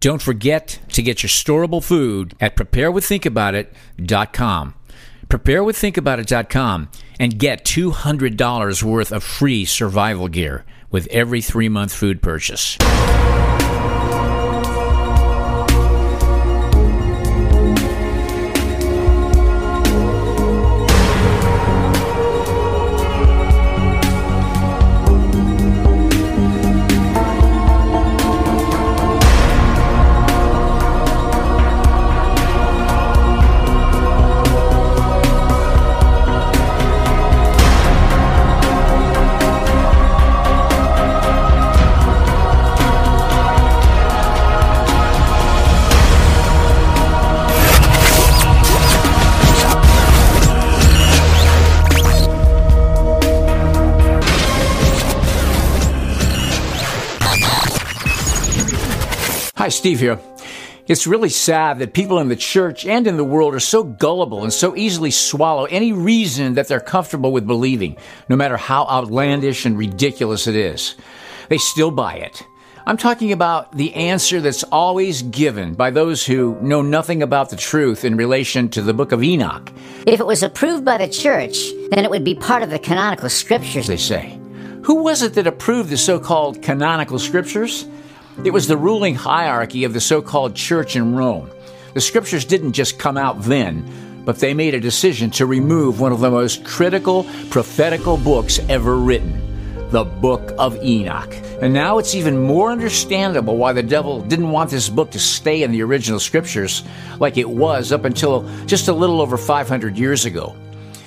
Don't forget to get your storable food at preparewiththinkaboutit.com. Preparewiththinkaboutit.com and get $200 worth of free survival gear with every three month food purchase. Hi, Steve here. It's really sad that people in the church and in the world are so gullible and so easily swallow any reason that they're comfortable with believing, no matter how outlandish and ridiculous it is. They still buy it. I'm talking about the answer that's always given by those who know nothing about the truth in relation to the book of Enoch. If it was approved by the church, then it would be part of the canonical scriptures. They say. Who was it that approved the so called canonical scriptures? It was the ruling hierarchy of the so called church in Rome. The scriptures didn't just come out then, but they made a decision to remove one of the most critical prophetical books ever written the Book of Enoch. And now it's even more understandable why the devil didn't want this book to stay in the original scriptures like it was up until just a little over 500 years ago.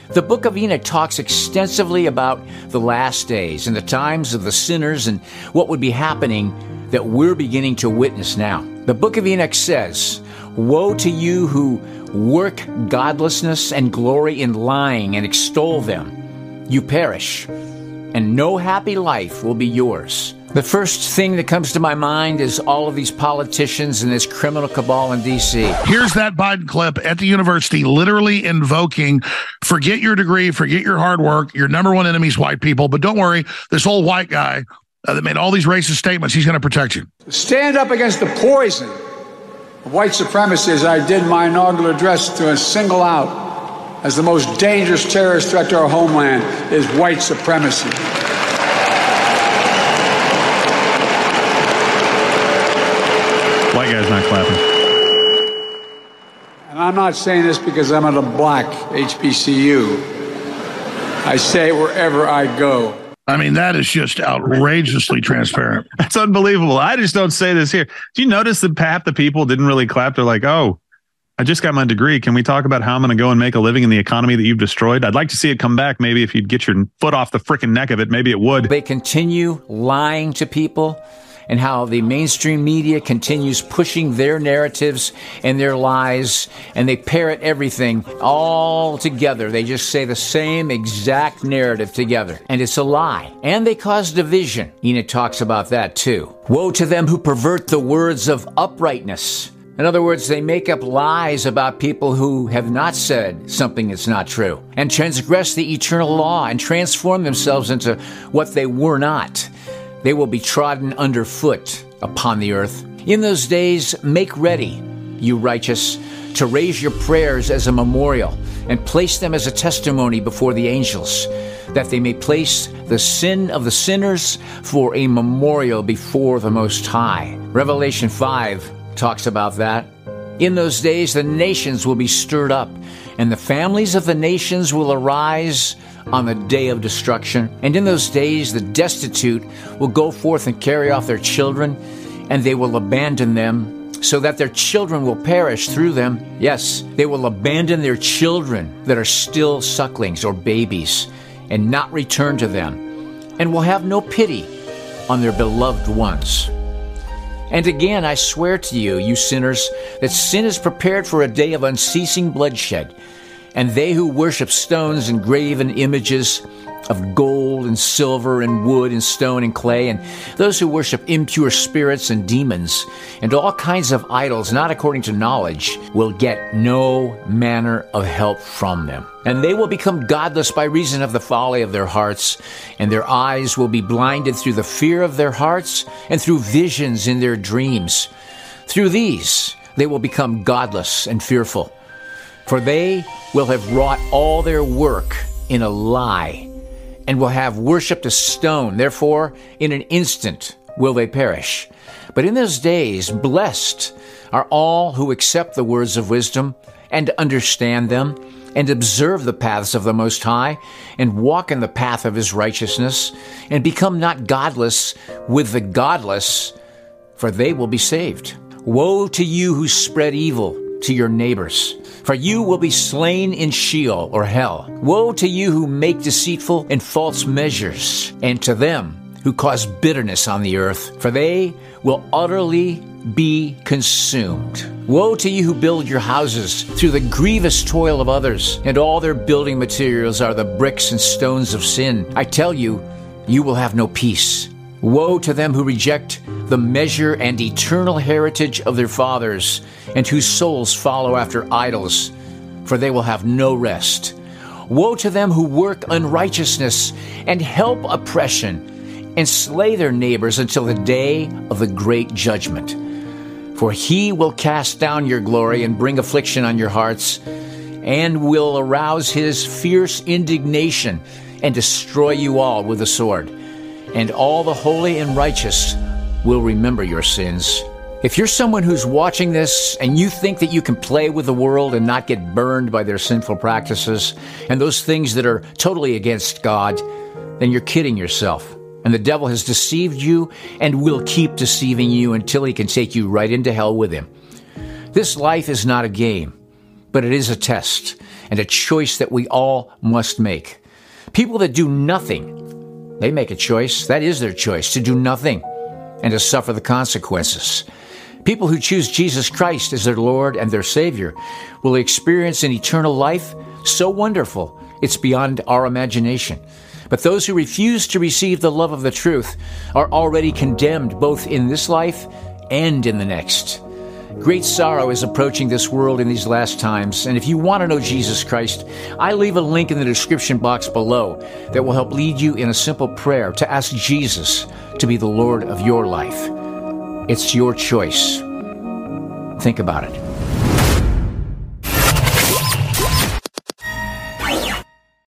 The book of Enoch talks extensively about the last days and the times of the sinners and what would be happening that we're beginning to witness now. The book of Enoch says, Woe to you who work godlessness and glory in lying and extol them. You perish, and no happy life will be yours. The first thing that comes to my mind is all of these politicians and this criminal cabal in D.C. Here's that Biden clip at the university, literally invoking forget your degree, forget your hard work. Your number one enemy is white people. But don't worry, this old white guy uh, that made all these racist statements, he's going to protect you. Stand up against the poison of white supremacy as I did my inaugural address to single out as the most dangerous terrorist threat to our homeland is white supremacy. White guy's not clapping. And I'm not saying this because I'm at a black HBCU. I say it wherever I go. I mean, that is just outrageously transparent. That's unbelievable. I just don't say this here. Do you notice that half the people didn't really clap? They're like, oh, I just got my degree. Can we talk about how I'm going to go and make a living in the economy that you've destroyed? I'd like to see it come back. Maybe if you'd get your foot off the freaking neck of it, maybe it would. They continue lying to people and how the mainstream media continues pushing their narratives and their lies, and they parrot everything all together. They just say the same exact narrative together, and it's a lie. And they cause division. Enoch talks about that too. Woe to them who pervert the words of uprightness. In other words, they make up lies about people who have not said something that's not true and transgress the eternal law and transform themselves into what they were not. They will be trodden underfoot upon the earth. In those days, make ready, you righteous, to raise your prayers as a memorial and place them as a testimony before the angels, that they may place the sin of the sinners for a memorial before the Most High. Revelation 5 talks about that. In those days, the nations will be stirred up, and the families of the nations will arise on the day of destruction. And in those days, the destitute will go forth and carry off their children, and they will abandon them so that their children will perish through them. Yes, they will abandon their children that are still sucklings or babies and not return to them, and will have no pity on their beloved ones. And again, I swear to you, you sinners, that sin is prepared for a day of unceasing bloodshed and they who worship stones and graven images of gold and silver and wood and stone and clay, and those who worship impure spirits and demons, and all kinds of idols not according to knowledge, will get no manner of help from them. And they will become godless by reason of the folly of their hearts, and their eyes will be blinded through the fear of their hearts and through visions in their dreams Through these, they will become godless and fearful, for they will have wrought all their work in a lie and will have worshipped a stone. Therefore, in an instant will they perish. But in those days, blessed are all who accept the words of wisdom and understand them and observe the paths of the Most High and walk in the path of his righteousness and become not godless with the godless, for they will be saved. Woe to you who spread evil to your neighbors, for you will be slain in Sheol or hell. Woe to you who make deceitful and false measures, and to them who cause bitterness on the earth, for they will utterly be consumed. Woe to you who build your houses through the grievous toil of others, and all their building materials are the bricks and stones of sin. I tell you, you will have no peace. Woe to them who reject the measure and eternal heritage of their fathers, and whose souls follow after idols, for they will have no rest. Woe to them who work unrighteousness and help oppression, and slay their neighbors until the day of the great judgment. For he will cast down your glory and bring affliction on your hearts, and will arouse his fierce indignation and destroy you all with the sword. And all the holy and righteous will remember your sins. If you're someone who's watching this and you think that you can play with the world and not get burned by their sinful practices and those things that are totally against God, then you're kidding yourself. And the devil has deceived you and will keep deceiving you until he can take you right into hell with him. This life is not a game, but it is a test and a choice that we all must make. People that do nothing, they make a choice. That is their choice to do nothing and to suffer the consequences. People who choose Jesus Christ as their Lord and their Savior will experience an eternal life so wonderful it's beyond our imagination. But those who refuse to receive the love of the truth are already condemned both in this life and in the next. Great sorrow is approaching this world in these last times, and if you want to know Jesus Christ, I leave a link in the description box below that will help lead you in a simple prayer to ask Jesus to be the Lord of your life. It's your choice. Think about it.